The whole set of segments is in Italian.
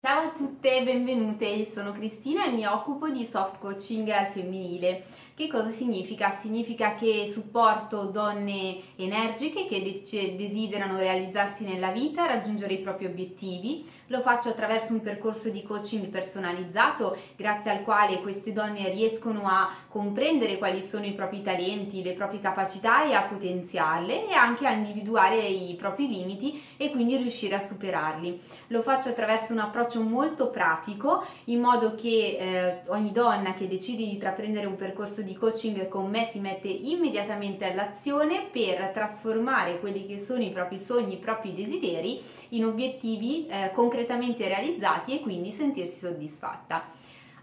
Ciao a tutte benvenute, sono Cristina e mi occupo di soft coaching al femminile. Che cosa significa? Significa che supporto donne energiche che desiderano realizzarsi nella vita, raggiungere i propri obiettivi. Lo faccio attraverso un percorso di coaching personalizzato, grazie al quale queste donne riescono a comprendere quali sono i propri talenti, le proprie capacità e a potenziarle e anche a individuare i propri limiti e quindi riuscire a superarli. Lo faccio attraverso un approccio molto pratico, in modo che eh, ogni donna che decide di intraprendere un percorso di coaching con me si mette immediatamente all'azione per trasformare quelli che sono i propri sogni, i propri desideri in obiettivi eh, concretamente realizzati e quindi sentirsi soddisfatta.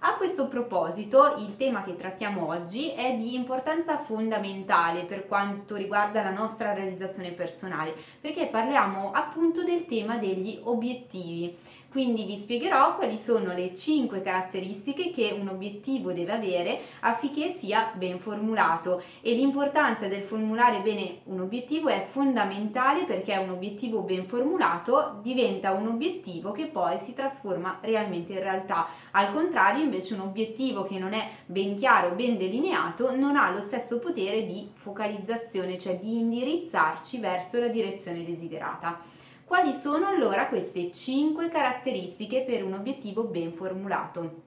A questo proposito, il tema che trattiamo oggi è di importanza fondamentale per quanto riguarda la nostra realizzazione personale, perché parliamo appunto del tema degli obiettivi. Quindi vi spiegherò quali sono le 5 caratteristiche che un obiettivo deve avere affinché sia ben formulato e l'importanza del formulare bene un obiettivo è fondamentale perché un obiettivo ben formulato diventa un obiettivo che poi si trasforma realmente in realtà. Al contrario, invece un obiettivo che non è ben chiaro, ben delineato, non ha lo stesso potere di focalizzazione, cioè di indirizzarci verso la direzione desiderata. Quali sono allora queste 5 caratteristiche per un obiettivo ben formulato?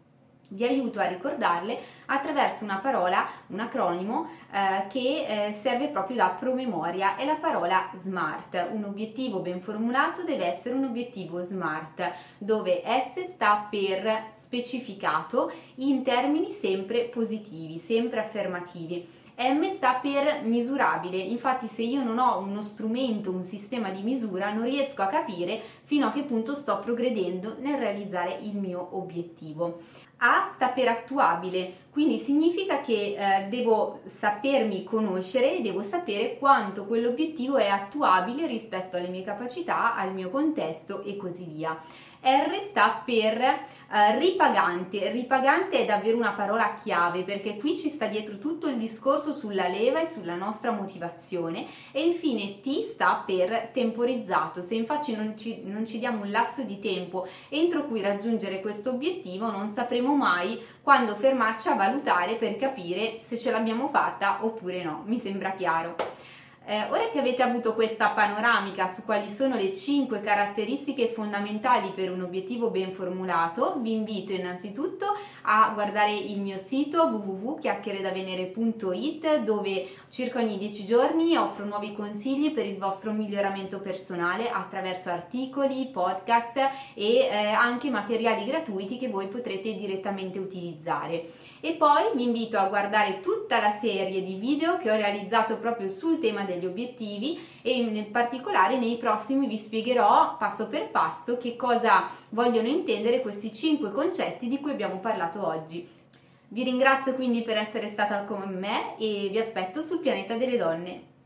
Vi aiuto a ricordarle attraverso una parola, un acronimo eh, che eh, serve proprio da promemoria, è la parola SMART. Un obiettivo ben formulato deve essere un obiettivo SMART, dove S sta per specificato in termini sempre positivi, sempre affermativi. M sta per misurabile, infatti se io non ho uno strumento, un sistema di misura, non riesco a capire fino a che punto sto progredendo nel realizzare il mio obiettivo. A sta per attuabile, quindi significa che eh, devo sapermi conoscere e devo sapere quanto quell'obiettivo è attuabile rispetto alle mie capacità, al mio contesto e così via. R sta per eh, ripagante. Ripagante è davvero una parola chiave perché qui ci sta dietro tutto il discorso sulla leva e sulla nostra motivazione. E infine T sta per temporizzato. Se infatti non ci, non ci diamo un lasso di tempo entro cui raggiungere questo obiettivo, non sapremo mai quando fermarci a valutare per capire se ce l'abbiamo fatta oppure no. Mi sembra chiaro. Eh, ora che avete avuto questa panoramica su quali sono le 5 caratteristiche fondamentali per un obiettivo ben formulato, vi invito innanzitutto a guardare il mio sito www.chiacchieredavenere.it dove circa ogni 10 giorni offro nuovi consigli per il vostro miglioramento personale attraverso articoli, podcast e eh, anche materiali gratuiti che voi potrete direttamente utilizzare. E poi vi invito a guardare tutta la serie di video che ho realizzato proprio sul tema del degli obiettivi e in particolare nei prossimi vi spiegherò passo per passo che cosa vogliono intendere questi cinque concetti di cui abbiamo parlato oggi. Vi ringrazio quindi per essere stata con me e vi aspetto sul pianeta delle donne.